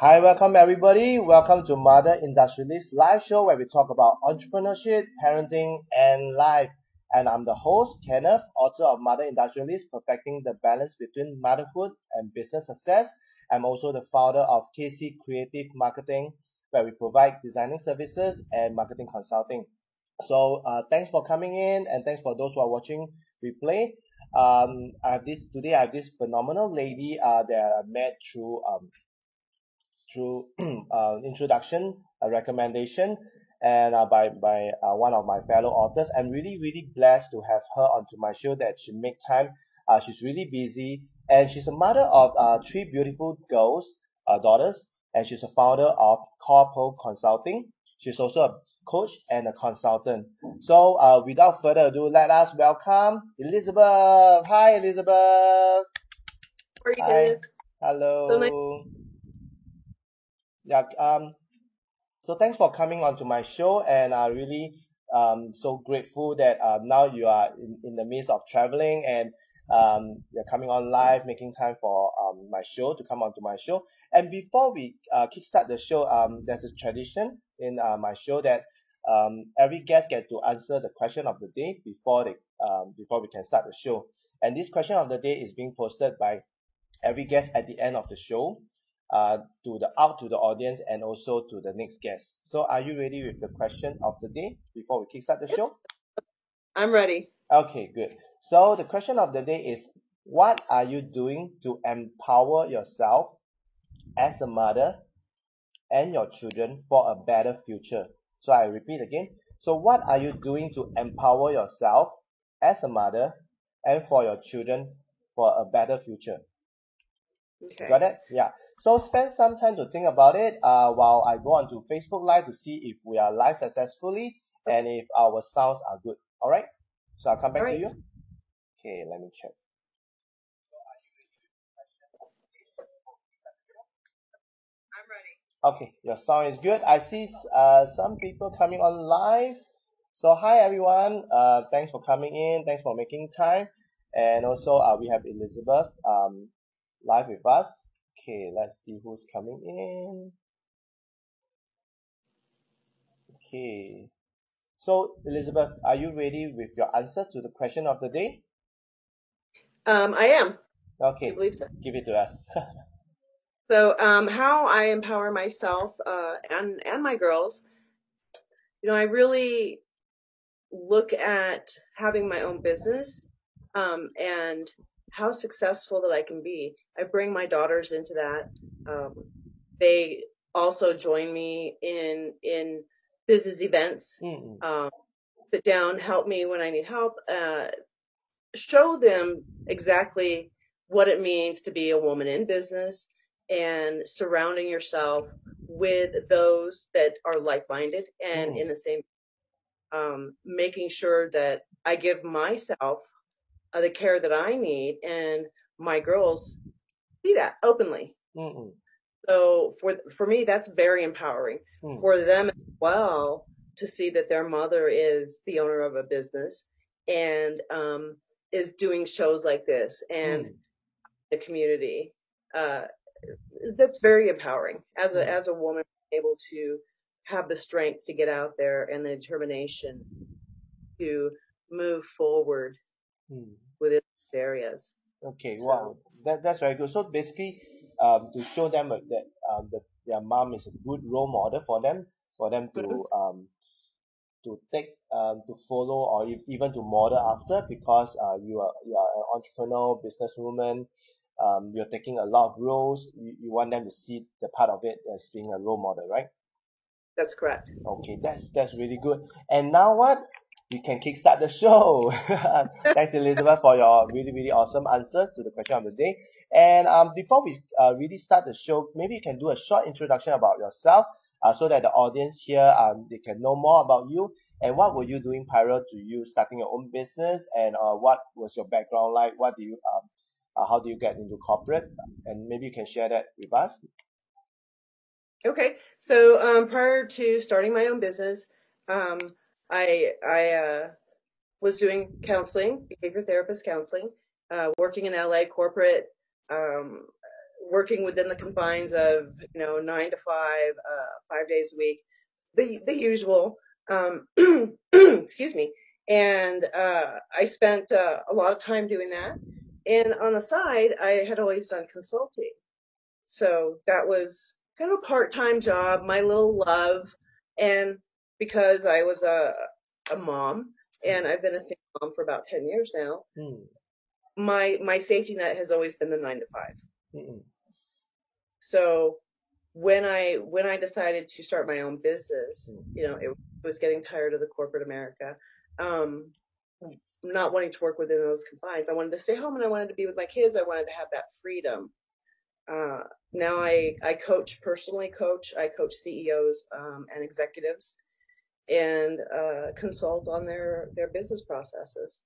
Hi, welcome everybody. Welcome to Mother Industrialist live show where we talk about entrepreneurship, parenting, and life. And I'm the host, Kenneth, author of Mother Industrialist, Perfecting the Balance Between Motherhood and Business Success. I'm also the founder of KC Creative Marketing, where we provide designing services and marketing consulting. So uh, thanks for coming in and thanks for those who are watching replay. Um, I have this today. I have this phenomenal lady uh, that I met through um, through uh, introduction, a recommendation, and uh, by by uh, one of my fellow authors. I'm really really blessed to have her onto my show. That she make time. Uh, she's really busy, and she's a mother of uh, three beautiful girls, uh, daughters, and she's a founder of Corpo Consulting. She's also a coach and a consultant. So uh, without further ado, let us welcome Elizabeth. Hi, Elizabeth. How are you Hi. Hello. So nice- Yeah. Um. So thanks for coming onto my show, and I really um so grateful that uh, now you are in, in the midst of traveling and um you're coming on live, making time for um my show to come onto my show. And before we uh kickstart the show, um there's a tradition in uh, my show that um every guest get to answer the question of the day before they um before we can start the show. And this question of the day is being posted by every guest at the end of the show uh, to the out to the audience and also to the next guest. So are you ready with the question of the day before we kickstart the show? I'm ready. Okay, good. So the question of the day is what are you doing to empower yourself as a mother and your children for a better future? So I repeat again. So what are you doing to empower yourself as a mother and for your children for a better future? Okay. Got it? Yeah. So spend some time to think about it uh, while I go on to Facebook Live to see if we are live successfully and if our sounds are good. All right? So I'll come back to you. Okay, let me check. I'm ready. Okay, your sound is good. I see uh, some people coming on live. So hi everyone. Uh, thanks for coming in. Thanks for making time. And also uh, we have Elizabeth um, live with us. Okay, let's see who's coming in. Okay. So Elizabeth, are you ready with your answer to the question of the day? Um, I am. Okay, I believe so. give it to us. So, um, how I empower myself uh, and and my girls. You know, I really look at having my own business um, and how successful that I can be. I bring my daughters into that. Um, they also join me in in business events. Mm-mm. um, sit down, help me when I need help, uh, show them exactly what it means to be a woman in business and surrounding yourself with those that are like-minded and Mm. in the same um, making sure that I give myself uh, the care that I need and my girls see that openly. Mm-mm. So for for me, that's very empowering Mm. for them as well to see that their mother is the owner of a business and um, is doing shows like this and Mm. the community. Uh, that's very empowering as a Mm. as a woman able to have the strength to get out there and the determination to move forward Mm. within areas. Okay, So- wow, that that's very good. So basically, um, to show them that um, the, their mom is a good role model for them, for them to Mhm. um, to take um, to follow or even to model after because uh, you are you are an entrepreneur, businesswoman. Um, you're taking a lot of roles. You, you want them to see the part of it as being a role model, right? That's correct. Okay, that's that's really good. And now what? We can kickstart the show. Thanks, Elizabeth, for your really really awesome answer to the question of the day. And um, before we uh, really start the show, maybe you can do a short introduction about yourself, uh, so that the audience here um they can know more about you and what were you doing prior to you starting your own business and uh, what was your background like? What do you um uh, how do you get into corporate? And maybe you can share that with us. Okay, so um, prior to starting my own business, um, I I uh, was doing counseling, behavior therapist counseling, uh, working in LA corporate, um, working within the confines of you know nine to five, uh, five days a week, the the usual. Um, excuse me. And uh, I spent uh, a lot of time doing that. And on the side, I had always done consulting. So that was kind of a part time job, my little love. And because I was a, a mom and I've been a single mom for about 10 years now, Mm. my, my safety net has always been the nine to 5 Mm-mm. So when I when I decided to start my own business, Mm. you know, it was getting tired of the corporate America. Um, not wanting to work within those confines. I wanted to stay home and I wanted to be with my kids. I wanted to have that freedom. Uh, now I, I coach personally coach. I coach CEOs um, and executives and uh, consult on their, their business processes.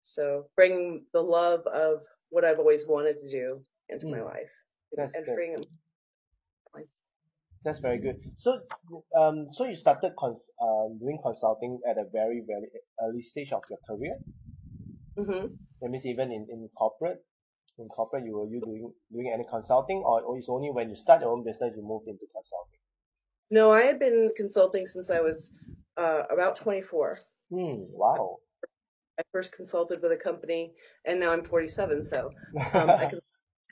So bringing the love of what I've always wanted to do into my Mm. life That's, and that's, freeing them. that's very good. So, um, so you started cons- um, doing consulting at a very, very early stage of your career. hmm That means even in, in corporate, in corporate, you were you doing doing any consulting, or, or it's only when you start your own business you move into consulting. No, I had been consulting since I was uh, about 24. Hmm. Wow. I first consulted with a company, and now I'm 47. So um, I can,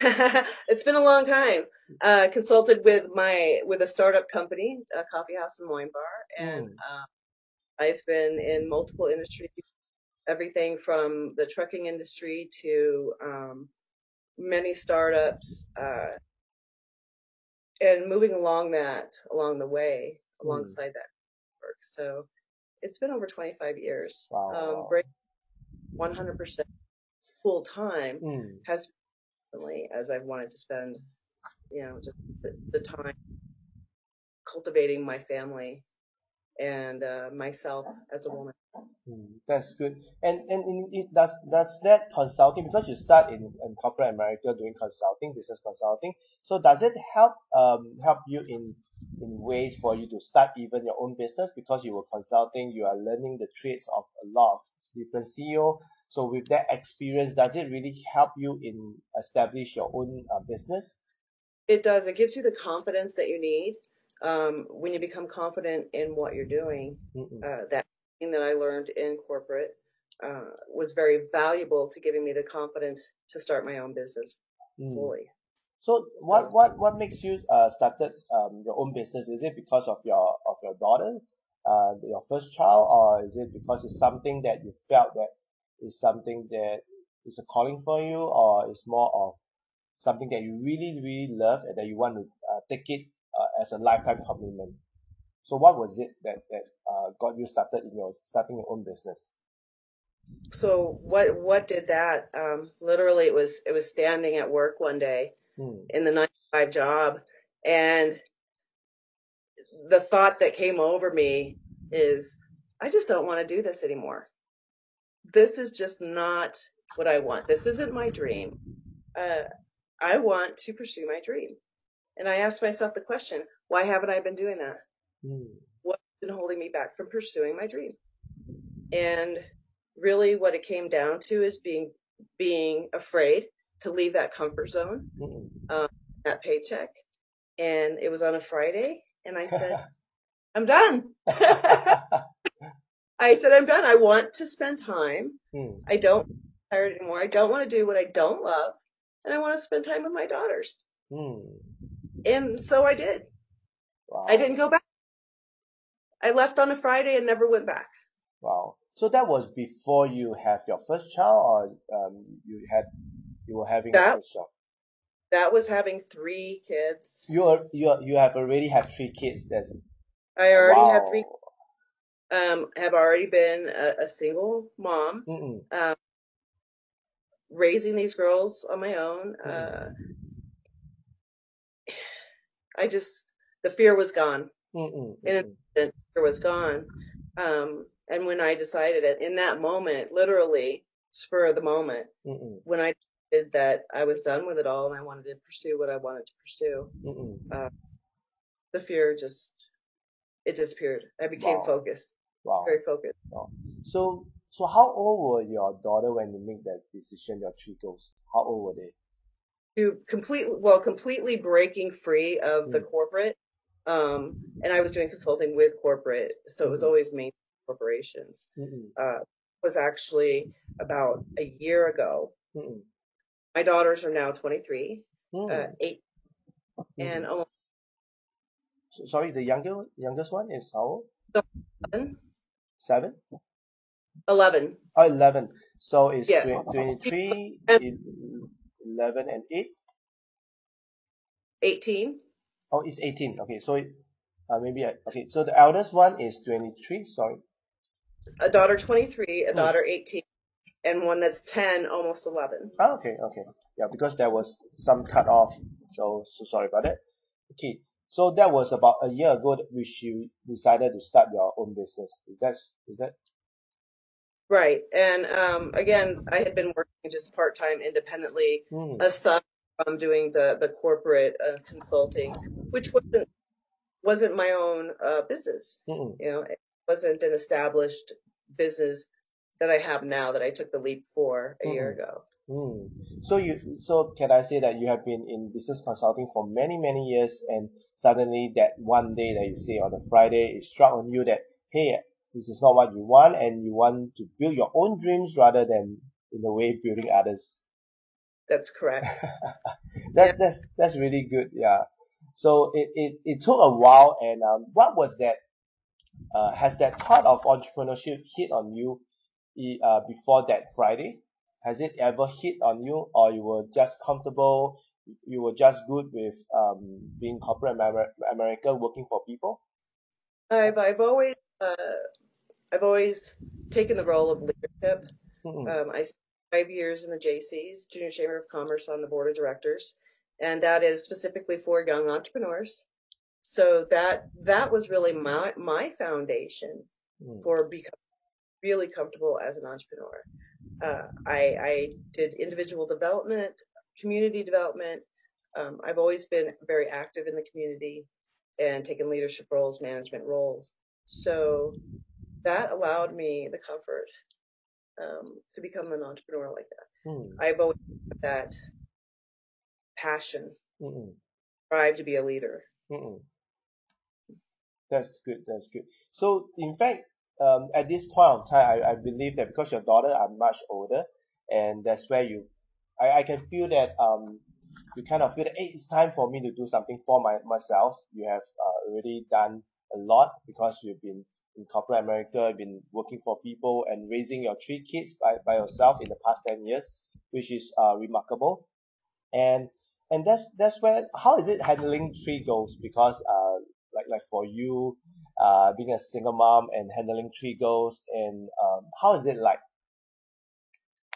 it's been a long time. Uh, consulted with my with a startup company, a coffee house and wine bar, and Mm. I've been in multiple industries, everything from the trucking industry to um, many startups, uh, and moving along that along the way Mm. alongside that work. So it's been over 25 years. Wow. Um, break 100% full time Hmm. has as I've wanted to spend, you know, just the, the time cultivating my family and uh, myself as a woman. Mm, that's good. And and in, it does does that consulting because you start in, in corporate America doing consulting, business consulting. So does it help um help you in in ways for you to start even your own business because you were consulting, you are learning the traits of a lot of different CEO. So with that experience, does it really help you in establish your own uh, business? It does. It gives you the confidence that you need um, when you become confident in what you're doing. Uh, that thing that I learned in corporate uh, was very valuable to giving me the confidence to start my own business Mm. fully. So what what what makes you uh started um your own business? Is it because of your of your daughter, uh your first child, or is it because it's something that you felt that is something that is a calling for you, or it's more of something that you really really love and that you want to uh, take it as a lifetime commitment? So what was it that that uh got you started in your starting your own business? So what what did that? Um, literally, it was it was standing at work one day Hmm. in the nine to five job, and the thought that came over me is, I just don't want to do this anymore. This is just not what I want. This isn't my dream. Uh, I want to pursue my dream. And I asked myself the question, why haven't I been doing that? Hmm. What's been holding me back from pursuing my dream? And really what it came down to is being being afraid to leave that comfort zone, Mm-mm. that paycheck. And it was on a Friday and I said, I'm done. I said, I'm done. I want to spend time. Hmm. I don't tired anymore. I don't want to do what I don't love. And I want to spend time with my daughters. Hmm. And so I did. Wow. I didn't go back. I left on a Friday and never went back. Wow. So that was before you have your first child, or um, you had you were having That- your first child. That was having three kids. You are you are, you have already had three kids. That's I already wow. had three, um, have already been a, a single mom, um, raising these girls on my own. Mm. Uh, I just, the fear was gone. Mm-mm. Mm-mm. the fear was gone. Um, and when I decided it in that moment, literally spur of the moment, Mm-mm. when I decided that I was done with it all and I wanted to pursue what I wanted to pursue, Mm-mm. the fear just, it disappeared. I became Wow. focused, Wow. very focused. wow. So so how old were your daughter when you made that decision? Your three girls. How old were they? To completely well completely breaking free of the Mm. corporate um and i was doing consulting with corporate so it was Mhm. always main corporations uh was actually about a year ago my daughters are now 23 Mm. uh 8 and Mhm. almost sorry, the younger youngest one is how old? 11 Seven? 11 Oh, 11. So it's Yeah. twen- 23, And- el- 11 and 8? 18 Oh, it's 18. Okay, so it, uh, maybe I, okay, so the eldest one is 23, sorry. a daughter 23 a Mm. daughter 18 and one that's 10 almost 11 Oh, okay, okay. Yeah, because there was some cut off. So, so sorry about that. Okay, so that was about a year ago that which you decided to start your own business. Is that, is that? Right and um again i had been working just part-time independently Mm, aside from doing the the corporate uh, consulting, which wasn't wasn't my own uh, business. mm-mm, You know, it wasn't an established business that I have now that I took the leap for a year Mhm. ago. mm. So you, so can I say that you have been in business consulting for many, many years and suddenly that one day that you say on a Friday, it struck on you that, hey, this is not what you want and you want to build your own dreams rather than in a way building others. That's correct. that that's that's really good yeah so it, it it took a while and um what was that uh has that thought of entrepreneurship hit on you uh before that friday has it ever hit on you or you were just comfortable you were just good with um being corporate Amer- america working for people I've I've always uh, I've always taken the role of leadership. Mm-mm. Um, I spent five years in the Jaycees, Junior Chamber of Commerce, on the board of directors, and that is specifically for young entrepreneurs. So that that was really my my foundation Mm. for becoming really comfortable as an entrepreneur. Uh, I, I did individual development, community development. Um, I've always been very active in the community and taken leadership roles, management roles. So that allowed me the comfort um, to become an entrepreneur like that. Mm. I've always had that passion, Mm-mm. drive to be a leader. Mm-mm. That's good. That's good. So, in fact, um, at this point of time, I, I believe that because your daughter are much older, and that's where you, I, I can feel that um, you kind of feel that hey, it's time for me to do something for my myself. You have uh, already done a lot because you've been in corporate America, you've been working for people and raising your three kids by, by yourself in the past ten years, which is uh, remarkable. And and that's that's where how is it handling three goals because uh like like for you uh being a single mom and handling three goals and um how is it like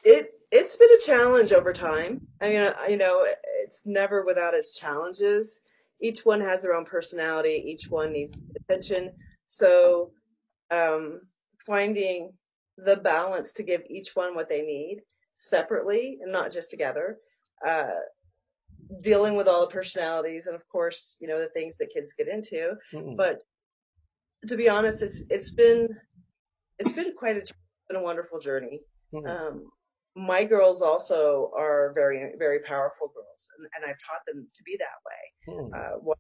It it's been a challenge over time. I mean, you know, it's never without its challenges. Each one has their own personality. Each one needs attention. So, um, finding the balance to give each one what they need separately and not just together. Uh, dealing with all the personalities and of course, you know, the things that kids get into. mm-mm, But to be honest, it's it's been it's been quite a, it's been a wonderful journey. mm-mm, Um, my girls also are very very powerful girls, and, and I've taught them to be that way. mm-mm, Uh,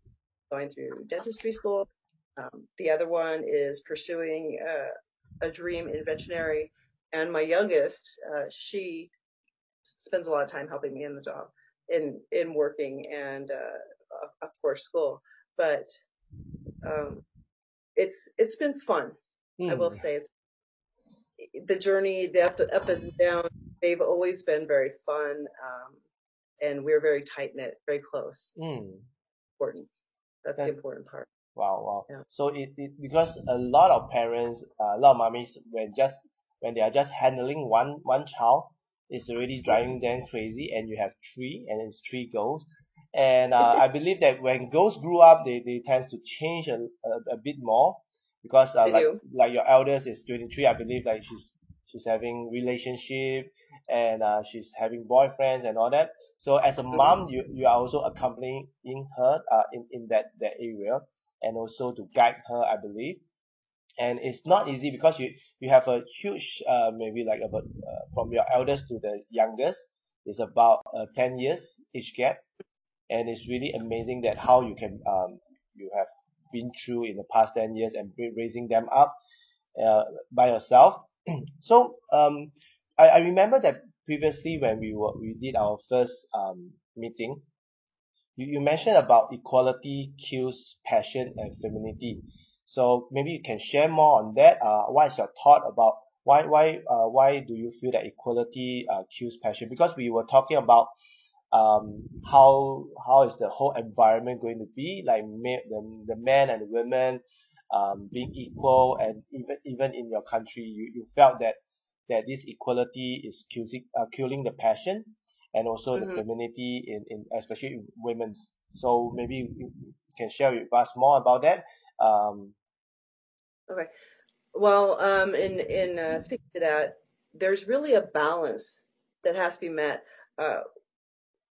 going through dentistry school, um, the other one is pursuing uh, a dream in veterinary, and my youngest, uh, she spends a lot of time helping me in the job, in in working, and uh, of- course school. But um, it's it's been fun. I will mm, say it's the journey, the up, up and down. They've always been very fun, um, and we're very tight knit, very close. mm. Important. That's the important part. Wow, wow. Yeah. So it, it because a lot of parents, uh, a lot of mummies, when just when they are just handling one one child, it's already driving them crazy. And you have three, and it's three girls. And uh, I believe that when girls grew up, they they tend to change a, a, a bit more because uh, like do. like your eldest is 23, I believe like she's she's having relationship and uh, she's having boyfriends and all that. So as a mom, you you are also accompanying her uh, in in that that area and also to guide her, I believe. And it's not easy because you you have a huge uh maybe like about uh, from your eldest to the youngest, is about uh, 10 years each gap and it's really amazing that how you can um, you have been through in the past 10 years and raising them up uh, by yourself so um, I, I remember that previously when we were we did our first um, meeting you, you mentioned about equality kills passion and femininity. So maybe you can share more on that. Uh, what is your thought about why why uh, why do you feel that equality uh, kills passion? Because we were talking about um, how how is the whole environment going to be? Like ma- the, the men and the women um, being equal and even even in your country you, you felt that that this equality is killing uh, killing the passion and also Mhm. the femininity in, in especially in women's so maybe you, can share with us more about that um, Okay. Well, um, in in uh, speaking to that, there's really a balance that has to be met. Uh,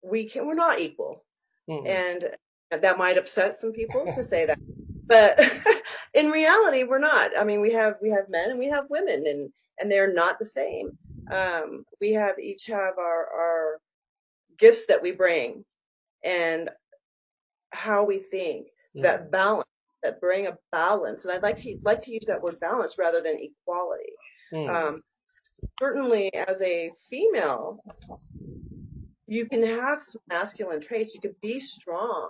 we can we're not equal, mm, mm, and that might upset some people to say that, but in reality, we're not. I mean, we have we have men and we have women, and and they're not the same. Um, we have each have our our gifts that we bring, and how we think. mm, That balance that bring a balance, and I'd like to like to use that word balance rather than equality. mm, Um, certainly, as a female, you can have some masculine traits. You can be strong,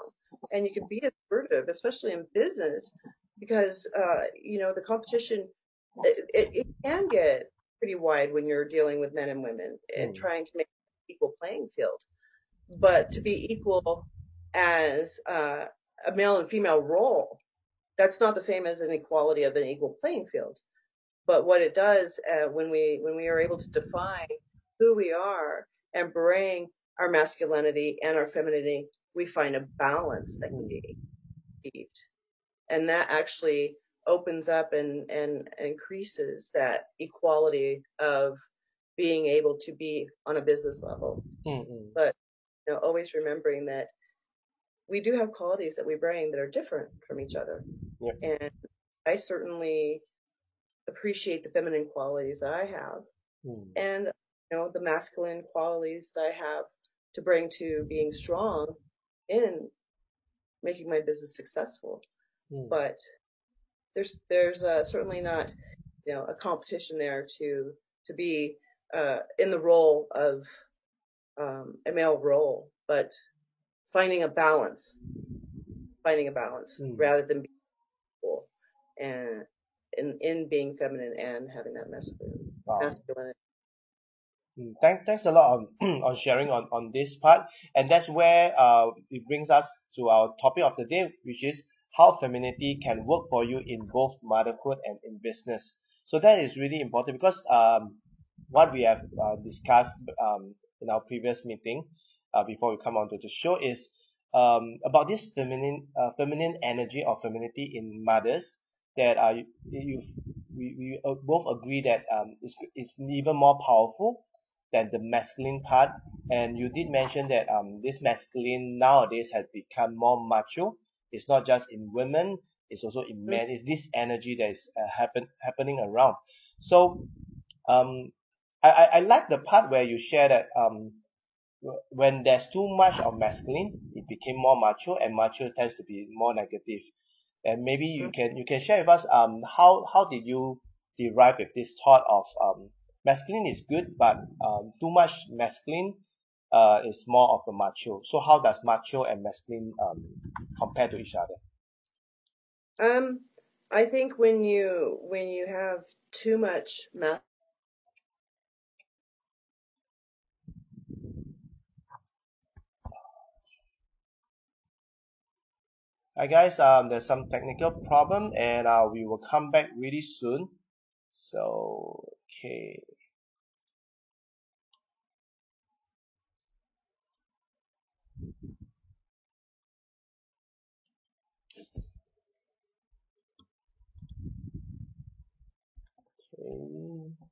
and you can be assertive, especially in business, because uh, you know the competition it, it, it can get pretty wide when you're dealing with men and women and Mm. trying to make an equal playing field. But to be equal as uh, a male and female role, that's not the same as an equality of an equal playing field. But what it does uh, when we when we are able to define who we are and bring our masculinity and our femininity, we find a balance that can be achieved, and that actually opens up and and increases that equality of being able to be on a business level. mm, mm, But you know, always remembering that we do have qualities that we bring that are different from each other. Yep. And I certainly appreciate the feminine qualities that I have mm, and you know the masculine qualities that I have to bring to being strong in making my business successful. mm. But there's there's uh, certainly not you know a competition there to to be uh, in the role of um, a male role, but finding a balance, finding a balance Mm. rather than being equal and in in being feminine and having that masculine Wow. masculinity. Mm, Thank, thanks a lot on, on sharing on, on this part. And that's where uh, it brings us to our topic of the day, which is how femininity can work for you in both motherhood and in business. So that is really important because um, what we have uh, discussed um, in our previous meeting uh, before we come on to the show is um, about this feminine uh, feminine energy or femininity in mothers that uh, you, we, we uh, both agree that um, is is even more powerful than the masculine part. And you did mention that um, this masculine nowadays has become more macho. It's not just in women; it's also in men. It's this energy that is uh, happen happening around. So um, I, I I like the part where you share that um, when there's too much of masculine, it became more macho, and macho tends to be more negative. And maybe you can you can share with us um how how did you derive with this thought of um masculine is good, but um too much masculine uh is more of the macho. So how does macho and masculine um compare to each other? Um, I think when you when you have too much ma- Hi guys, um there's some technical problem and uh we will come back really soon. So okay. Okay.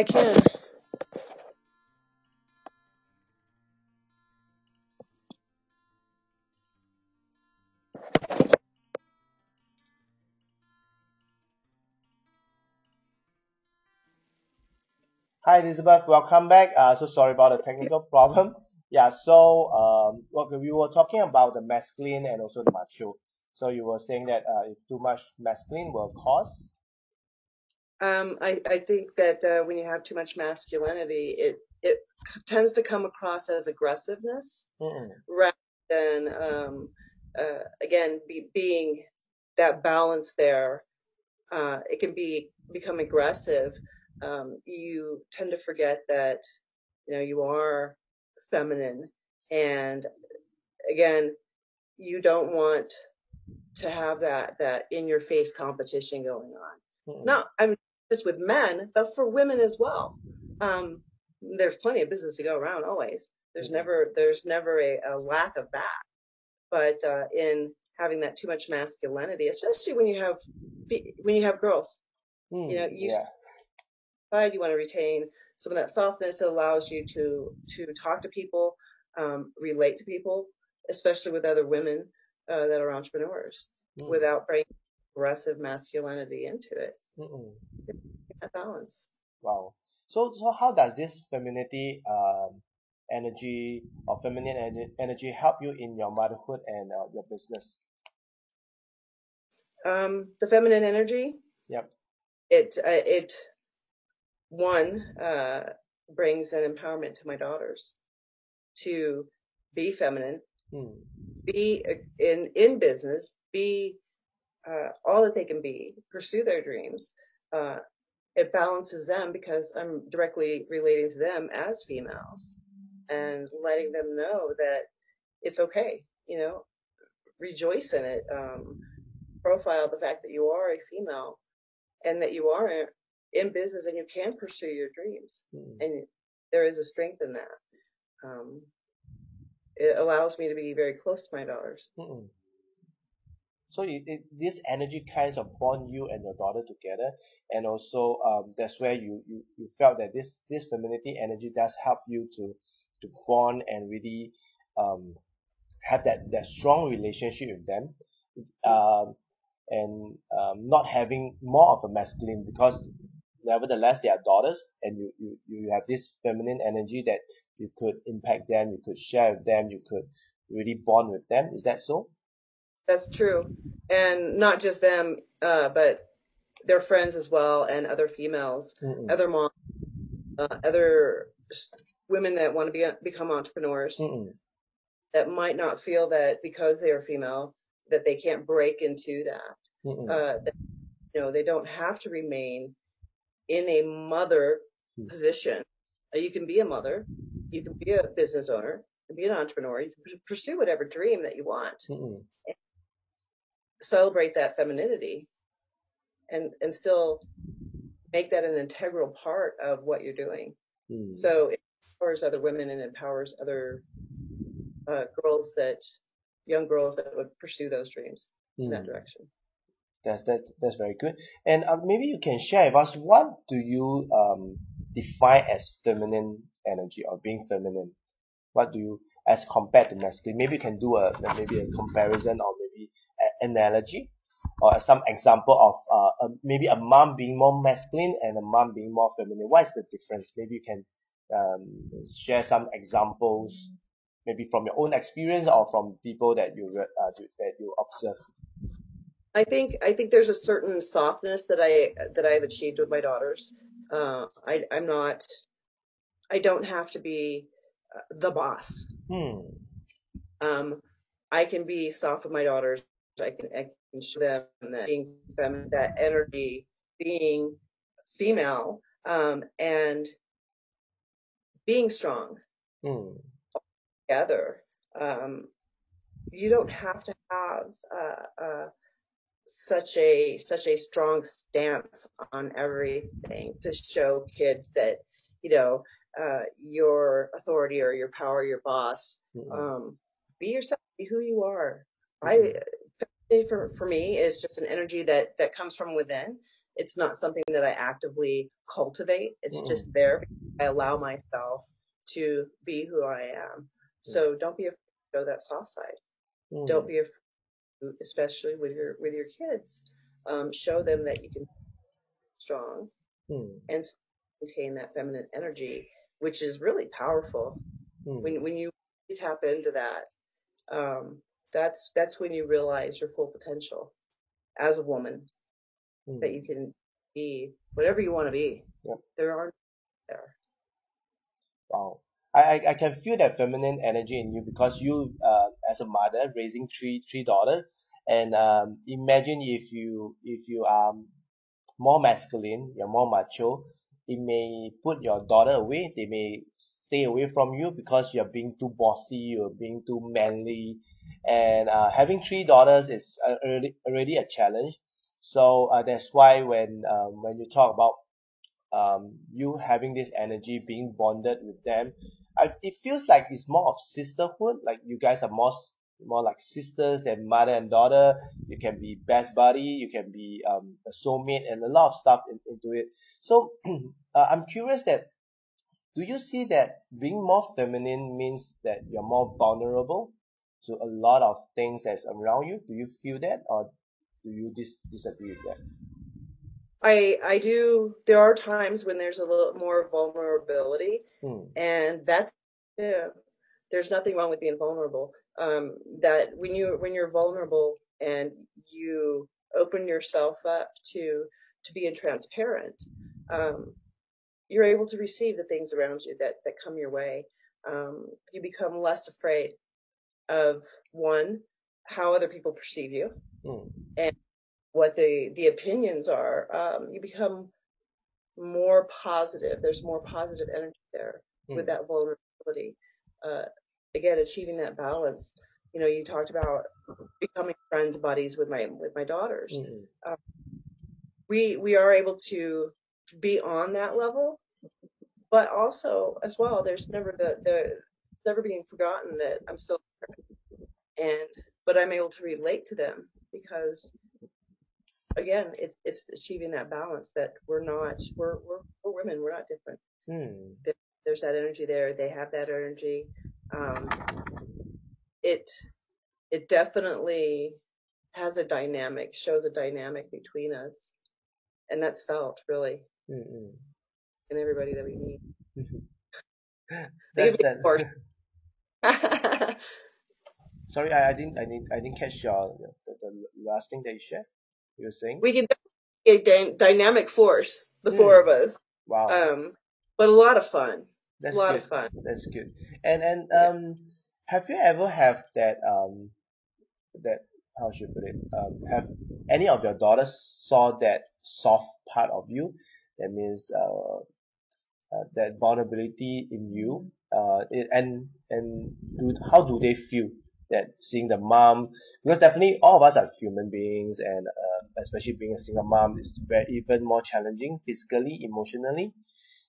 I can. Hi, Elizabeth. Welcome back. Uh, so sorry about the technical problem. Yeah, so um, what we were talking about the masculine and also the macho. So you were saying that uh, if too much masculine will cause. Um, I, I think that uh, when you have too much masculinity, it it tends to come across as aggressiveness Mm-mm. rather than um, uh, again be, being that balance there. Uh, it can be become aggressive. Um, you tend to forget that you know you are feminine, and again, you don't want to have that that in your face competition going on. Not I'm just with men, but for women as well. Um, there's plenty of business to go around always. There's Mhm. never there's never a, a lack of that. But uh, in having that too much masculinity, especially when you have when you have girls, Mm, you know, you yeah. you want to retain some of that softness that allows you to to talk to people, um, relate to people, especially with other women uh, that are entrepreneurs, Mm, without bringing aggressive masculinity into it. Mm-mm. That balance. Wow. So so how does this femininity um energy or feminine ener- energy help you in your motherhood and uh, your business? Um, the feminine energy. Yep. It uh, it one uh, brings an empowerment to my daughters to be feminine, Mm, be uh, in in business, be uh, all that they can be, pursue their dreams. Uh, it balances them because I'm directly relating to them as females and letting them know that it's okay. You know, rejoice in it. Um, profile the fact that you are a female and that you are in business and you can pursue your dreams mm, and there is a strength in that um, it allows me to be very close to my daughters mm-mm. So it, it this energy kinds of bond you and your daughter together, and also um that's where you you, you felt that this this femininity energy does help you to to bond and really um have that that strong relationship with them, um and um not having more of a masculine because nevertheless they are daughters and you you you have this feminine energy that you could impact them, you could share with them, you could really bond with them. Is that so? That's true and not just them uh, but their friends as well and other females Mm-mm. other moms uh, other women that want to be become entrepreneurs Mm-mm. that might not feel that because they are female that they can't break into that uh, that you know they don't have to remain in a mother Hmm. position. Uh, You can be a mother, you can be a business owner, you can be an entrepreneur, you can pursue whatever dream that you want. Mm-mm. Celebrate that femininity, and and still make that an integral part of what you're doing. Mm. So it empowers other women and empowers other uh, girls that young girls that would pursue those dreams in that Mm. direction. That's that that's very good. And uh, maybe you can share with us what do you um define as feminine energy or being feminine? What do you as compared to masculine? Maybe you can do a maybe a comparison or analogy or some example of uh, a, maybe a mom being more masculine and a mom being more feminine. What is the difference? Maybe you can um, share some examples, maybe from your own experience or from people that you uh, that you observe. I think I think there's a certain softness that I that I've achieved with my daughters. Uh, I I'm not I don't have to be uh, the boss. Hmm. Um, I can be soft with my daughters. I can I can show them that being feminine, that energy, being female, um, and being strong Hmm. together. Um, you don't have to have uh, uh, such a such a strong stance on everything to show kids that you know uh, your authority or your power, your boss. Mm-mm. Um, be yourself. Be who you are. Mhm. I femininity for for me is just an energy that that comes from within. it's not something that I actively cultivate. It's Mm-mm. just there. I allow myself to be who I am. So don't be afraid to show that soft side. Mm. Don't be afraid, especially with your with your kids. Um, show them that you can be strong Mm. and maintain that feminine energy, which is really powerful. Mm. When when you tap into that, um, that's that's when you realize your full potential as a woman Mm. that you can be whatever you want to be. Yep. There are there. Wow. I, I, I can feel that feminine energy in you because you uh, as a mother raising three three daughters and um, imagine if you if you are more masculine you're more macho it may put your daughter away they may stay away from you because you're being too bossy you're being too manly. And uh, having three daughters is uh, already already a challenge. So uh, that's why when um, when you talk about um, you having this energy being bonded with them I, it feels like it's more of sisterhood like you guys are more more like sisters than mother and daughter you can be best buddy you can be um, a soulmate and a lot of stuff in, into it so uh, i'm curious that do you see that being more feminine means that you're more vulnerable to a lot of things that's around you do you feel that or do you dis- disagree with that I I do. There are times when there's a little more vulnerability, hmm. and that's yeah. There's nothing wrong with being vulnerable. Um, that when you when you're vulnerable and you open yourself up to to being transparent, um, you're able to receive the things around you that that come your way. Um, you become less afraid of one how other people perceive you Hmm. and what the the opinions are. Um, you become more positive. There's more positive energy there with Hmm. that vulnerability. Uh, again, achieving that balance. You know, you talked about becoming friends, buddies with my with my daughters. Mm-mm. We we are able to be on that level, but also as well, there's never the the never being forgotten that I'm still there. and but I'm able to relate to them because again, it's it's achieving that balance that we're not we're we're, we're women, we're not different. Hmm. there's that energy there. They have that energy. Um, it it definitely has a dynamic, shows a dynamic between us, and that's felt really Mm-mm. in everybody that we meet. That's that. Sorry, I, I didn't I didn't I didn't catch your the, the last thing that you shared. You were saying? we can be a dy- dynamic force, the four of us. Wow, Um, but a lot of fun. That's a lot good. of fun. That's good. And and um, have you ever have that um that how should I put it um have any of your daughters saw that soft part of you? That means uh, uh that vulnerability in you. Uh, it, and and do how do they feel that seeing the mom because definitely all of us are human beings and uh, especially being a single mom is very even more challenging physically emotionally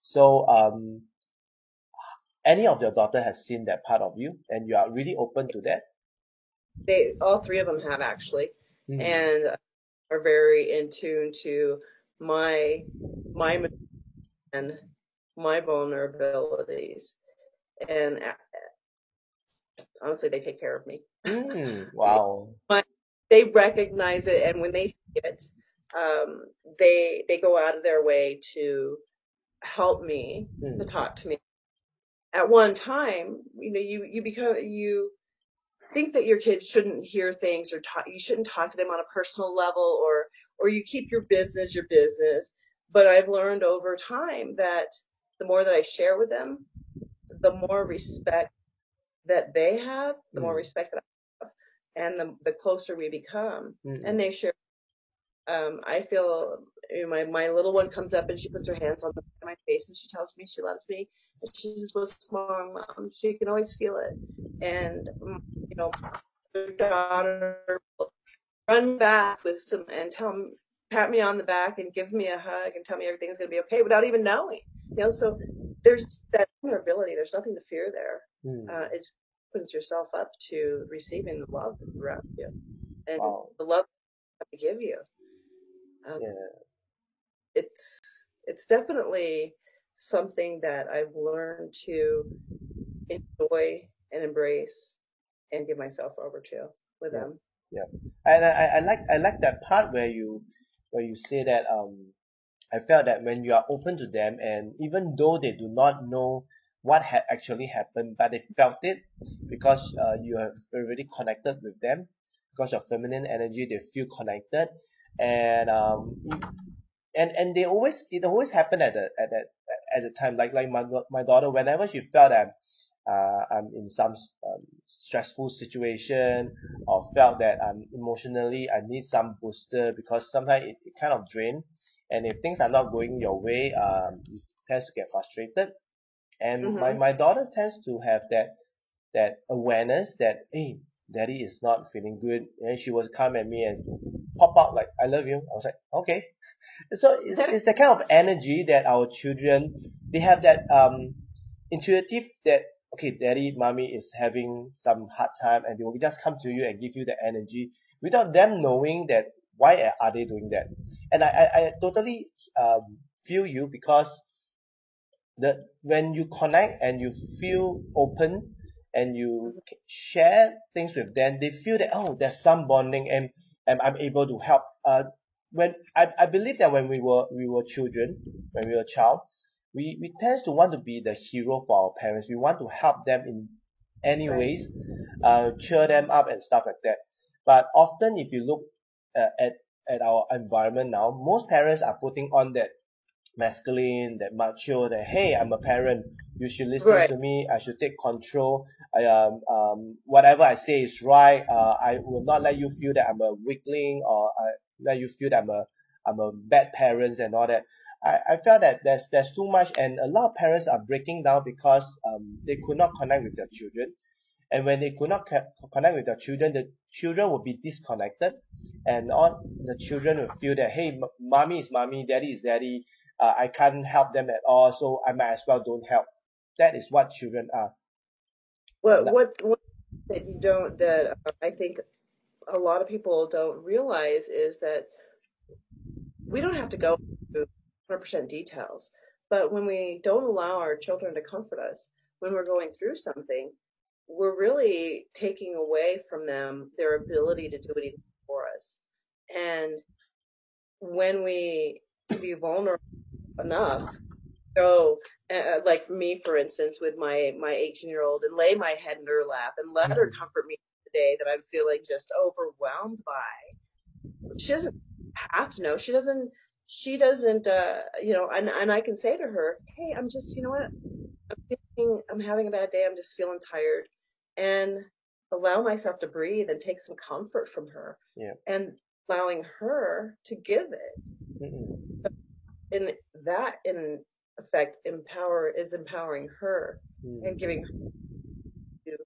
so um any of your daughter has seen that part of you and you are really open to that They all three of them have actually. Hmm. and are very in tune to my my and my vulnerabilities and honestly they take care of me Hmm. wow they recognize it and when they see it um, they they go out of their way to help me Hmm. to talk to me at one time you know you you become you think that your kids shouldn't hear things or talk you shouldn't talk to them on a personal level or or you keep your business your business but i've learned over time that the more that i share with them the more respect that they have the more Mm. respect that i have and the, the closer we become Mm-mm. and they share um, i feel you know, my, my little one comes up and she puts her hands on my face and she tells me she loves me and she says what's wrong mom she can always feel it. And mm, you know her daughter will run back with some and tell me pat me on the back and give me a hug and tell me everything's going to be okay without even knowing you know? So there's that vulnerability there's nothing to fear there. Hmm. uh, it just opens yourself up to receiving the love around you and wow. the love I give you. Um, yeah it's it's definitely something that I've learned to enjoy and embrace and give myself over to with Yeah. them. Yeah, and I, I like I like that part where you where you say that um I felt that when you are open to them and even though they do not know what had actually happened, but they felt it because uh, you have already connected with them because of feminine energy, they feel connected, and um and and they always it always happened at the at that at the time. Like like my my daughter whenever she felt that uh, I'm in some um, stressful situation or felt that I'm emotionally I need some booster because sometimes it, it kind of drain. And if things are not going your way um you tends to get frustrated. And my Mhm. my daughter tends to have that that awareness that hey daddy is not feeling good. And she would come at me and pop out like I love you. I was like okay. So it's, it's the kind of energy that our children they have that um intuitive that okay daddy mommy is having some hard time and they will just come to you and give you the energy without them knowing that why are they doing that? And I I, I totally um feel you because the when you connect and you feel open and you share things with them they feel that oh there's some bonding and and I'm able to help uh when I, I believe that when we were we were children when we were a child we we tend to want to be the hero for our parents. We want to help them in any ways uh cheer them up and stuff like that. But often if you look uh, at at our environment now most parents are putting on that masculine, that macho, that hey, I'm a parent, you should listen Right. to me, I should take control, I um um whatever I say is right, uh I will not let you feel that I'm a weakling or I let you feel that I'm a I'm a bad parent and all that. I, I felt that there's there's too much and a lot of parents are breaking down because um they could not connect with their children. And when they could not connect with their children the children will be disconnected and all the children will feel that hey mommy is mommy daddy is daddy uh, I can't help them at all so I might as well don't help that is what children are What Like- what what that you don't that uh, I think a lot of people don't realize is that we don't have to go into 100% details, but when we don't allow our children to comfort us when we're going through something, we're really taking away from them their ability to do anything for us. And when we be vulnerable enough, So, uh, like me, for instance, with my my 18 year old, and lay my head in her lap and let her Mhm. comfort me the day that I'm feeling just overwhelmed by. She doesn't have to know. She doesn't. She doesn't. Uh, you know, and and I can say to her, "Hey, I'm just. You know what? I'm feeling. I'm having a bad day. I'm just feeling tired," and allow myself to breathe and take some comfort from her. Yeah. And allowing her to give it Mm-mm. And that in effect empower is empowering her Mm. and giving her to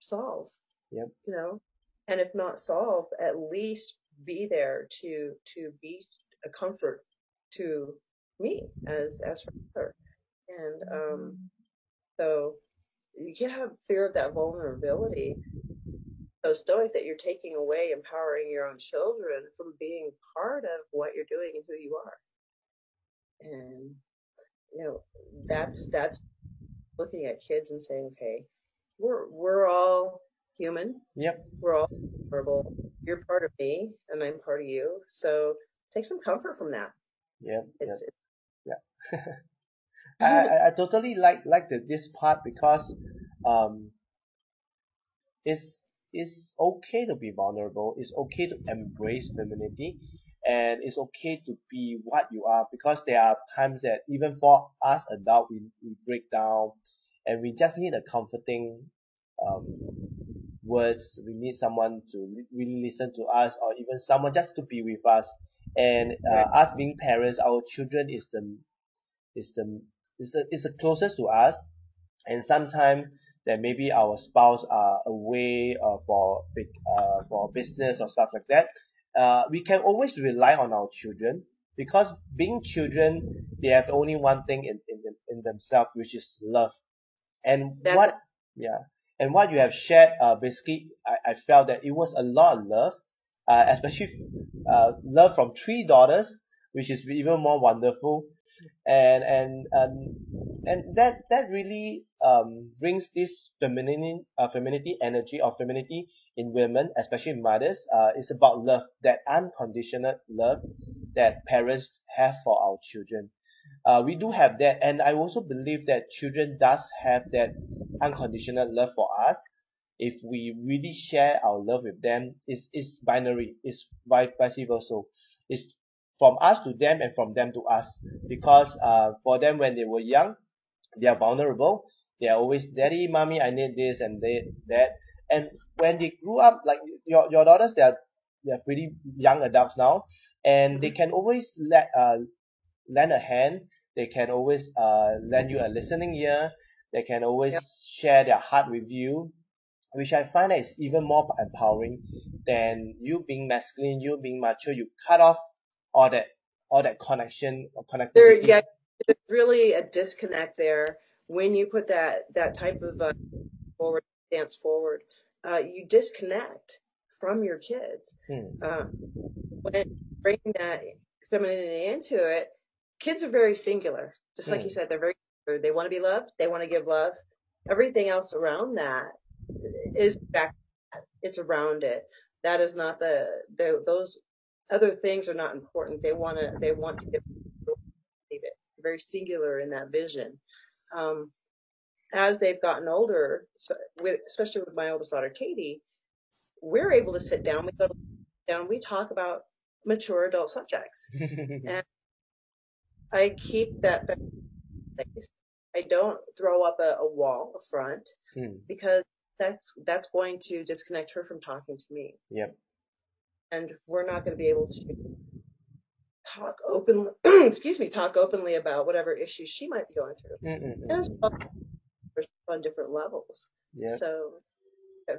solve Yep. you know? And if not solve at least be there to to be a comfort to me as as her mother. And um so you can't have fear of that vulnerability. So stoic that you're taking away empowering your own children from being part of what you're doing and who you are and you know that's that's looking at kids and saying okay we're we're all human. Yep. We're all vulnerable you're part of me and i'm part of you. So take some comfort from that. Yep yep. It's, I, I, I totally like like the this part because um it's it's okay to be vulnerable. It's okay to embrace femininity and it's okay to be what you are because there are times that even for us adult we, we break down and we just need a comforting um words. We need someone to really listen to us or even someone just to be with us. And uh, Right. us being parents our children is the is the is the is the closest to us. And sometimes that maybe our spouse are away uh, for big uh, for business or stuff like that uh, we can always rely on our children because being children they have only one thing in in, in themselves which is love. And That's what yeah. And what you have shared uh, basically I, I felt that it was a lot of love uh, especially uh, love from three daughters which is even more wonderful. And and and and that that really um brings this feminine uh, femininity energy or femininity in women especially mothers uh it's about love that unconditional love that parents have for our children. Uh we do have that and I also believe that children does have that unconditional love for us. If we really share our love with them it's is binary it's vice versa. It's from us to them and from them to us because uh for them when they were young they are vulnerable they are always daddy mommy I need this and they that. And when they grew up like your your daughters they are they are pretty young adults now and they can always let uh lend a hand. They can always uh lend you a listening ear. They can always Yep. share their heart with you which I find that is even more empowering than you being masculine you being mature, you cut off all that all that connection or There, yeah, there's really a disconnect there when you put that that type of uh, forward stance forward. Uh, you disconnect from your kids. Uh, when bringing that femininity into it, kids are very singular. Just like you Hmm. said, they're very they want to be loved, they want to give love. Everything else around that is back. It's around it. That is not the, the those other things are not important. They want to they want to give very singular in that vision. Um, as they've gotten older, so with, especially with my oldest daughter Katie, we're able to sit down. We go down. We talk about mature adult subjects. And I keep that face. I don't throw up a, a wall, a front, Hmm. because that's that's going to disconnect her from talking to me, Yep. and we're not going to be able to talk openly. excuse me, talk openly about whatever issues she might be going through, Mm, mm, and mm. as well on different levels. Yep. So,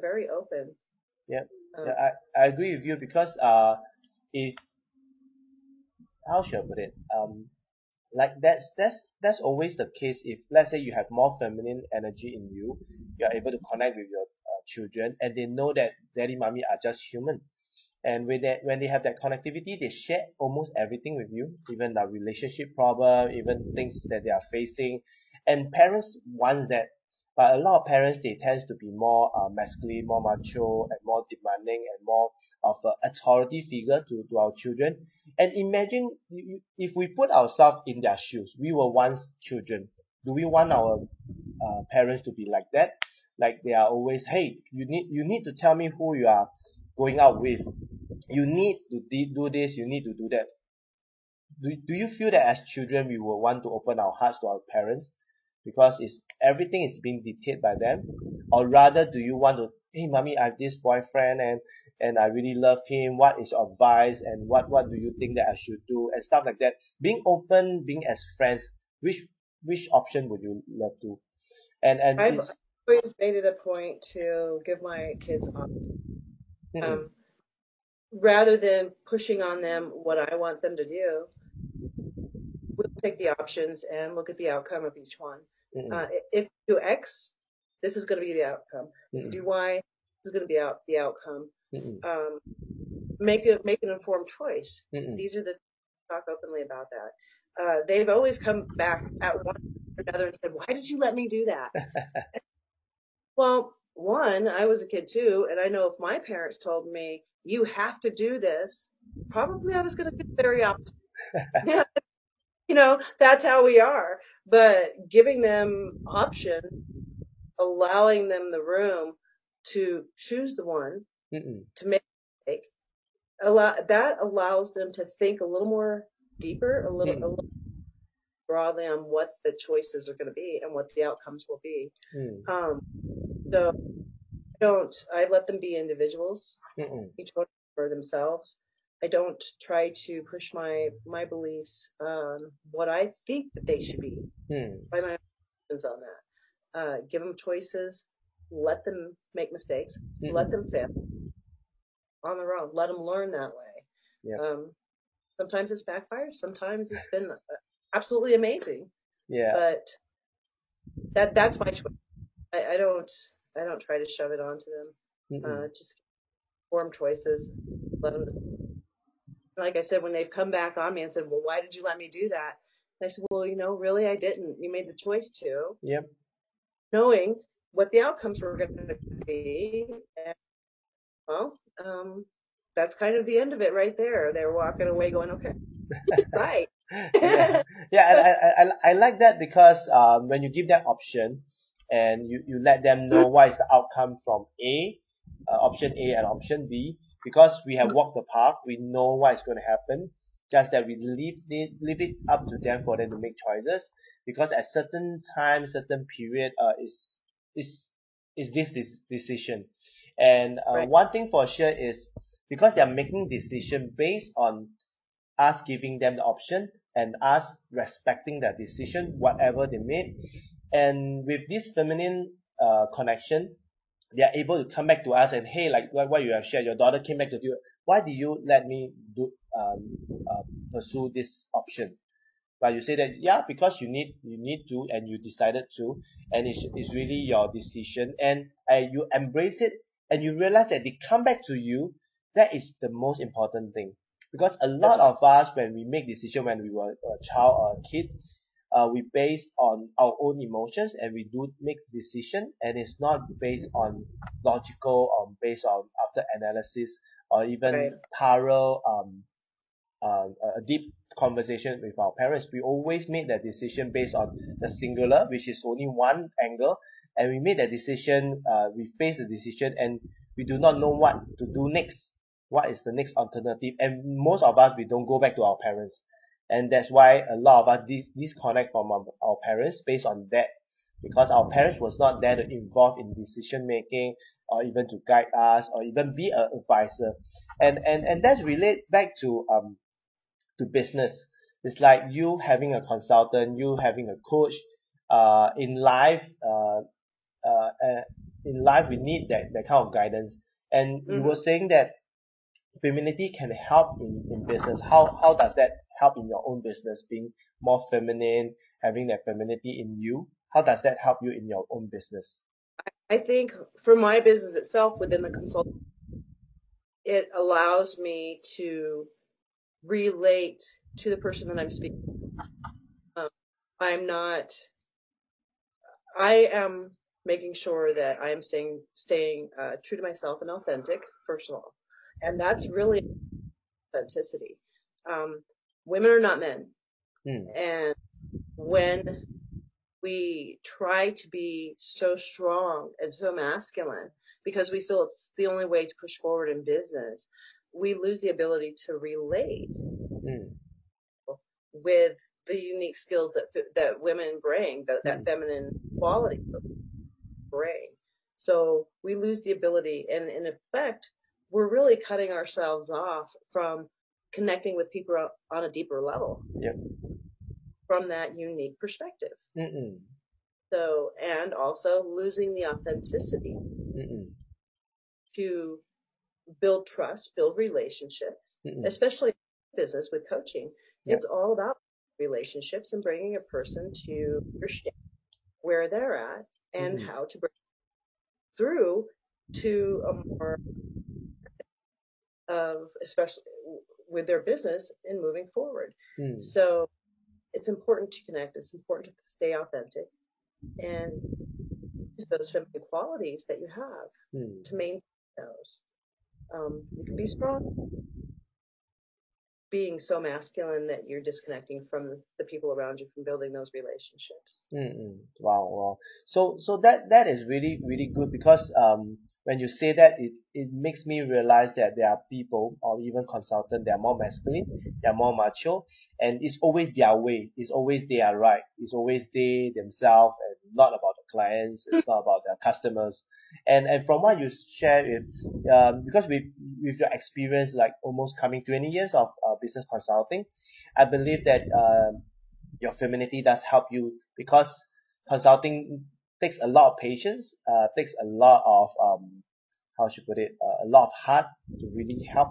very open. Yep. Um, Yeah, I, I agree with you because uh if how should I put it um like that's that's that's always the case if let's say you have more feminine energy in you you are able to connect with your uh, children and they know that daddy mommy are just human and when they when they have that connectivity they share almost everything with you even the relationship problem even things that they are facing. And parents want that. But a lot of parents they tends to be more uh, masculine more macho and more demanding and more of an authority figure to, to our children. And imagine if we put ourselves in their shoes we were once children. Do we want our uh, parents to be like that? Like they are always hey you need you need to tell me who you are going out with you need to do this you need to do that. Do, do you feel that as children we will want to open our hearts to our parents because it's everything is being dictated by them? Or rather do you want to hey mommy I have this boyfriend and and I really love him. What is your advice and what what do you think that I should do? and stuff like that. Being open being as friends which which option would you love to? And and I've always made it a point to give my kids options. mm, um, rather than pushing on them what I want them to do, we'll take the options and look at the outcome of each one. mm, Uh, if you do X, this is going to be the outcome. If you mm, do Y, this is going to be out the outcome. mm, Um, make a make an informed choice. mm, mm, These are the talk openly about that. Uh, they've always come back at one or another and said, "Why did you let me do that?" Well, one, I was a kid too, and I know if my parents told me, you have to do this, probably I was going to do the very opposite. you know, that's how we are. But giving them option, allowing them the room to choose the one mm, mm, to make a allow, that allows them to think a little more deeper, a little, a mm, little broadly on what the choices are going to be and what the outcomes will be. mm, Um, so I don't, I let them be individuals, mm, mm. each one for themselves. I don't try to push my, my beliefs on what I think that they should be Hmm. by my opinions on that. Uh, give them choices, let them make mistakes, Mm, let mm. them fail on their own, let them learn that way. Yeah. Um, sometimes it's backfired, sometimes it's been absolutely amazing, Yeah. but that, that's my choice. I, I don't, I don't try to shove it onto them. Mm, mm. Uh, just form choices, let them like I said, when they've come back on me and said, "Well, why did you let me do that?" And I said, "Well, you know, really, I didn't. You made the choice to." Yep. Knowing what the outcomes were going to be, and, well, um, that's kind of the end of it right there. They're walking away going, "Okay, right." yeah, yeah, and I, I, I I like that because um, when you give that option and you, you let them know what is the outcome from A, uh, option A and option B, because we have walked the path, we know what is going to happen. Just that we leave it, leave it up to them for them to make choices. Because at certain time, certain period, uh, is is is this, this decision. And uh, Right. one thing for sure is because they are making decision based on us giving them the option and us respecting their decision, whatever they made. And with this feminine uh, connection, they are able to come back to us and hey, like what, what you have shared, your daughter came back to you. Why did you let me do um, uh, pursue this option? But you say that yeah, because you need you need to and you decided to, and it's, it's really your decision, and uh, you embrace it, and you realize that they come back to you. That is the most important thing because a lot of us when we make decision when we were a child or a kid uh, we base on our own emotions and we do make decision and it's not based on logical or based on after analysis or even Right. thorough um, um, a a deep conversation with our parents. We always made that decision based on the singular which is only one angle and we made that decision uh, we face the decision and we do not know what to do next what is the next alternative and most of us we don't go back to our parents. And that's why a lot of us dis- disconnect from our, our parents based on that because our parents was not there to involve in decision making or even to guide us or even be an advisor. And and and that's relate back to um to business. It's like you having a consultant you having a coach uh in life uh uh, in life we need that that kind of guidance. And you Mhm. were saying that femininity can help in, in business how how does that help in your own business being more feminine having that femininity in you how does that help you in your own business I think for my business itself within the consult, it allows me to relate to the person that I'm speaking. Um, I'm not. I am making sure that I am staying staying uh, true to myself and authentic, first of all, and that's really authenticity. Um, women are not men, Hmm. and when we try to be so strong and so masculine because we feel it's the only way to push forward in business, we lose the ability to relate Hmm. with the unique skills that that women bring, that, that Mm. feminine quality bring. So we lose the ability, and in effect, we're really cutting ourselves off from connecting with people on- a deeper level Yep. from that unique perspective. Mm-mm. So, and also losing the authenticity Mm-mm. to build trust, build relationships, Mm-mm. especially business with coaching. Yep. It's all about relationships and bringing a person to understand where they're at and how to bring through to a more of especially with their business in moving forward. Mm. So it's important to connect. It's important to stay authentic and use those feminine qualities that you have Mm. to maintain those. Um, you can be strong, being so masculine that you're disconnecting from the people around you from building those relationships. Mm-mm. Wow, wow. So, so that that is really really good because um when you say that it it makes me realize that there are people or even consultants that are more masculine, they are more macho, and it's always their way. It's always they are right. It's always they themselves and not about the clients. It's not about their customers. And and from what you share with um because with with your experience like almost coming 20 years of uh, business consulting, I believe that um your femininity does help you because consulting takes a lot of patience, uh, takes a lot of um, how should put it, uh, a lot of heart to really help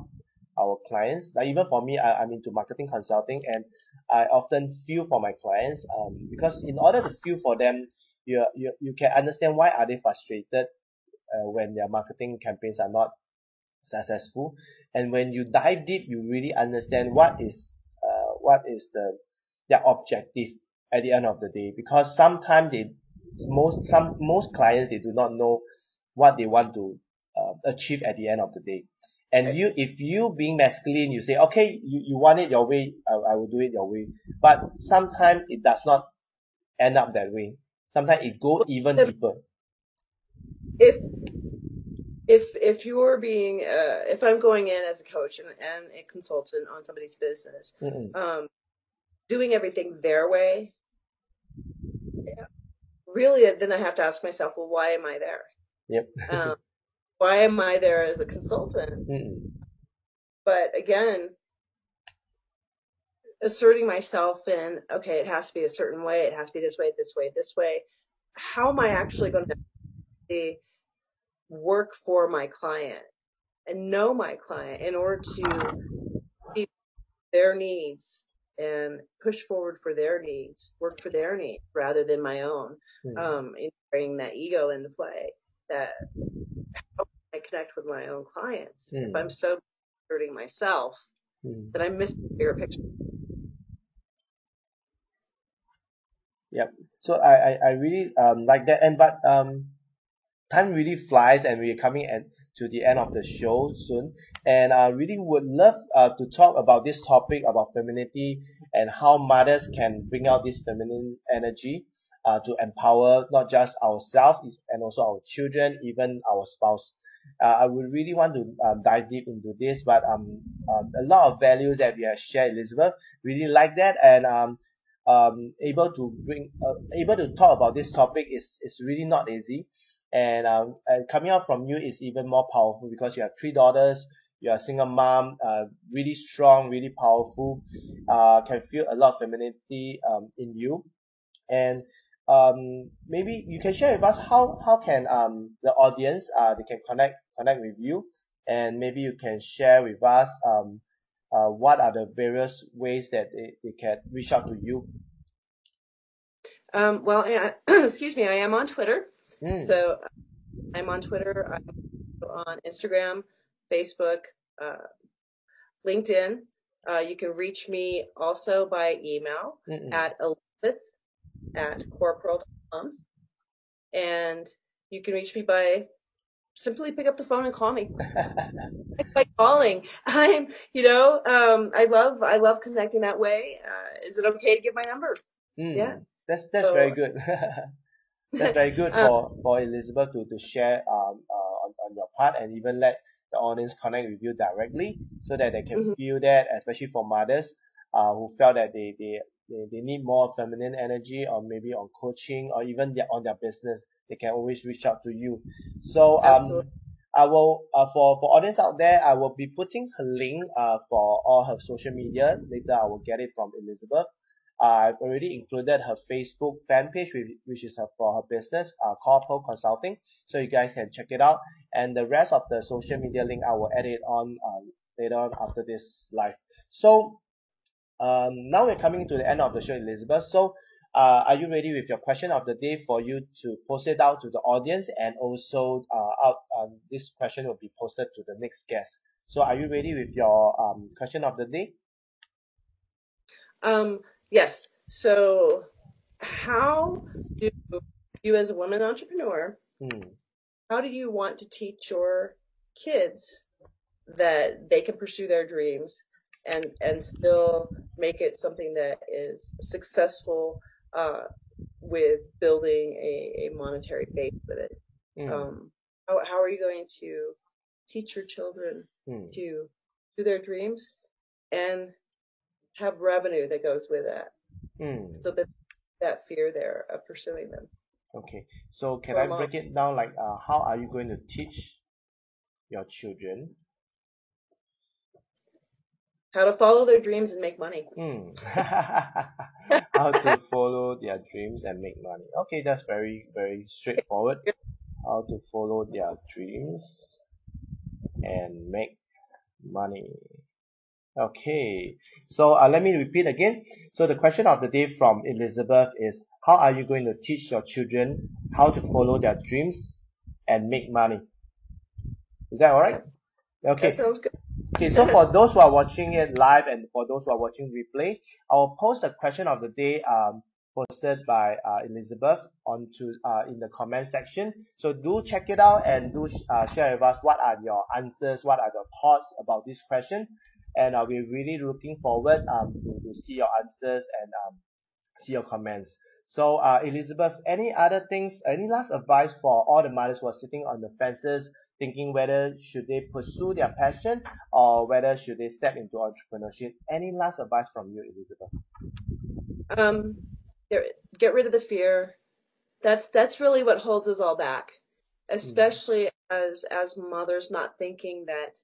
our clients. Like even for me, I, I'm into marketing consulting, and I often feel for my clients um, because in order to feel for them, you you you can understand why are they frustrated uh, when their marketing campaigns are not successful and when you dive deep you really understand what is uh, what is the their objective at the end of the day because sometimes they most some most clients they do not know what they want to uh, achieve at the end of the day. And you if you being masculine you say okay you, you want it your way I, I will do it your way. But sometimes it does not end up that way. Sometimes it go even deeper. If if if you're being uh, if I'm going in as a coach and, and a consultant on somebody's business, Mm-mm. um, doing everything their way, really, then I have to ask myself, well, why am I there? yep Um, why am I there as a consultant? Mm-mm. But again, asserting myself in, okay, it has to be a certain way, it has to be this way, this way, this way. How am I actually going to work for my client and know my client in order to keep their needs and push forward for their needs, work for their needs rather than my own. Mm. Um, and bringing that ego into play. That how can I connect with my own clients. If Mm. I'm so hurting myself, Mm. then I'm missing the bigger picture. Yep. So I, I, I really um like that and but um time really flies and we're coming at to the end of the show soon. And I really would love uh, to talk about this topic about femininity and how mothers can bring out this feminine energy uh, to empower not just ourselves and also our children even our spouse. Uh, I would really want to um, dive deep into this but um, um a lot of values that we have shared Elizabeth really like that. And um um, able to bring uh, able to talk about this topic is is really not easy and um and coming out from you is even more powerful because you have three daughters you're a single mom uh really strong really powerful uh can feel a lot of femininity um in you. And um maybe you can share with us how how can um the audience uh they can connect connect with you. And maybe you can share with us um uh what are the various ways that they, they can reach out to you. Um, well, I, excuse me, I am on Twitter. Mm, So I'm on Twitter, I'm on Instagram, Facebook, uh, LinkedIn. Uh, you can reach me also by email mm-mm. at elizabeth at corporal.com. And you can reach me by simply pick up the phone and call me by calling. I'm, you know, um, I love, I love connecting that way. Uh, is it okay to give my number? Mm, Yeah. that's that's So- very good that's very good Um, for for Elizabeth to to share um uh, on, on your part and even let the audience connect with you directly so that they can Mhm. feel that especially for mothers uh who felt that they they they, they need more feminine energy or maybe on coaching or even their, on their business they can always reach out to you so um Absolutely. I will uh, for for audience out there I will be putting her link uh for all her social media later I will get it from Elizabeth uh, I've already included her Facebook fan page which, is her, for her business uh Corpo Consulting. So you guys can check it out. And the rest of the social media link I will add it on um, later on after this live. So um now we're coming to the end of the show Elizabeth. So uh, are you ready with your question of the day for you to post it out to the audience? And also uh, out um, this question will be posted to the next guest. So are you ready with your um, question of the day? Um, yes. So how do you as a woman entrepreneur hmm. how do you want to teach your kids that they can pursue their dreams and and still make it something that is successful uh, with building a, a monetary base with it Hmm. um, how, how are you going to teach your children Hmm. to do their dreams and have revenue that goes with that Hmm. so that that fear there of pursuing them Okay, so can For I break it down like uh, how are you going to teach your children? how to follow their dreams and make money Hmm. how to follow their dreams and make money. Okay, that's very very straightforward. How to follow their dreams and make money. Okay, so uh, let me repeat again. So the question of the day from Elizabeth is, how are you going to teach your children how to follow their dreams and make money? Is that alright? Okay. That sounds good. Okay, so for those who are watching it live and for those who are watching replay, I will post a question of the day um, posted by uh, Elizabeth onto uh, in the comment section. So do check it out and do uh, share with us what are your answers, what are your thoughts about this question, and uh, we're really looking forward um, to, to see your answers and um, see your comments. So uh, Elizabeth, any other things, any last advice for all the mothers who are sitting on the fences thinking whether should they pursue their passion or whether should they step into entrepreneurship? Any last advice from you, Elizabeth? Um, get, get rid of the fear. That's that's really what holds us all back, especially mm. as as mothers not thinking that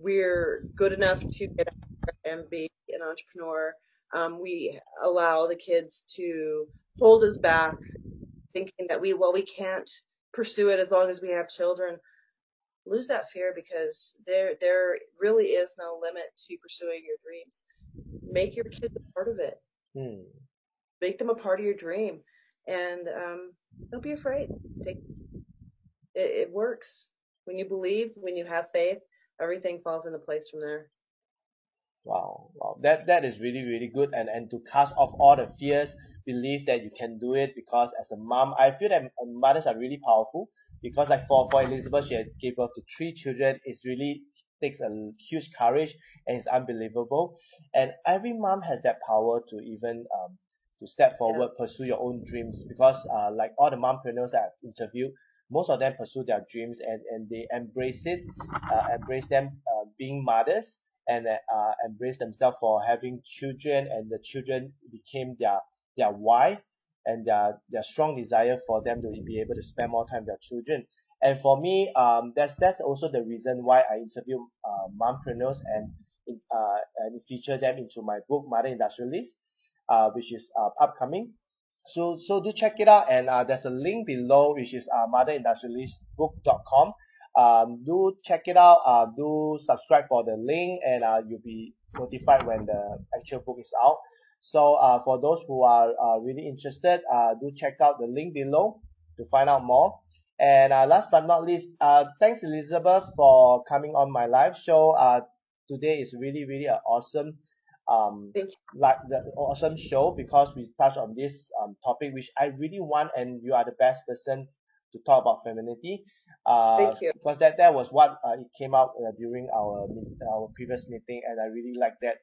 we're good enough to get out and be an entrepreneur. Um, we allow the kids to hold us back, thinking that we well we can't pursue it as long as we have children. Lose that fear because there there really is no limit to pursuing your dreams. Make your kids a part of it. Hmm make them a part of your dream and um, don't be afraid take it, it works when you believe when you have faith everything falls into place from there. Wow wow. That that is really really good. And and to cast off all the fears believe that you can do it because as a mom i feel that mothers are really powerful because like for for elizabeth she had gave birth to three children. It's really takes a huge courage and it's unbelievable. And every mom has that power to even um, to step forward, yeah. pursue your own dreams because uh, like all the mompreneurs that I've interviewed, most of them pursue their dreams and, and they embrace it, uh, embrace them uh, being mothers and uh, embrace themselves for having children and the children became their their why and their their strong desire for them to be able to spend more time with their children. And for me, um, that's that's also the reason why I interview uh, mompreneurs and uh, and feature them into my book Mother Industrialist uh, which is uh, upcoming. So so do check it out, and uh, there's a link below, which is uh, motherindustrialistbook.com. Um, do check it out. Uh, do subscribe for the link, and uh, you'll be notified when the actual book is out. So uh, for those who are uh, really interested, uh, do check out the link below to find out more. And uh, last but not least, uh, thanks Elizabeth for coming on my live show. Uh, today is really really an awesome um, like the awesome show because we touched on this um, topic which I really want and you are the best person to talk about femininity. Uh, Thank you. Because that, that was what uh, it came out uh, during our our previous meeting and I really like that.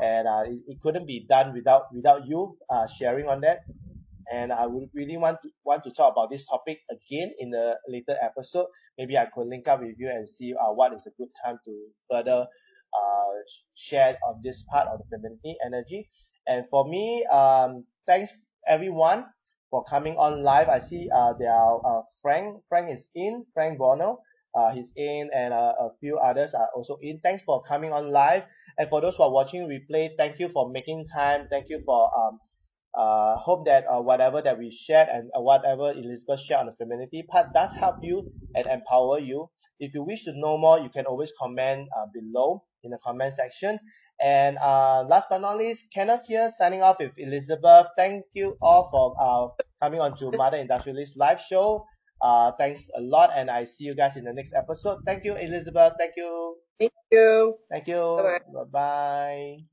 And uh, it, it couldn't be done without without you uh, sharing on that. And I would really want to want to talk about this topic again in a later episode. Maybe I could link up with you and see uh, what is a good time to further uh, shared on this part of the femininity energy. And for me, um, thanks everyone for coming on live. I see uh, there are uh, Frank. Frank is in. Frank Bono. Uh, he's in, and uh, a few others are also in. Thanks for coming on live. And for those who are watching replay, thank you for making time. Thank you for um, uh, hope that uh, whatever that we shared and uh, whatever Elizabeth shared on the femininity part does help you and empower you. If you wish to know more, you can always comment uh, below in the comment section. And uh, last but not least, Kenneth here signing off with Elizabeth. Thank you all for uh, coming on to Mother Industrialist live show. Uh, thanks a lot, and I see you guys in the next episode. Thank you, Elizabeth. Thank you. Thank you. Thank you. Bye bye.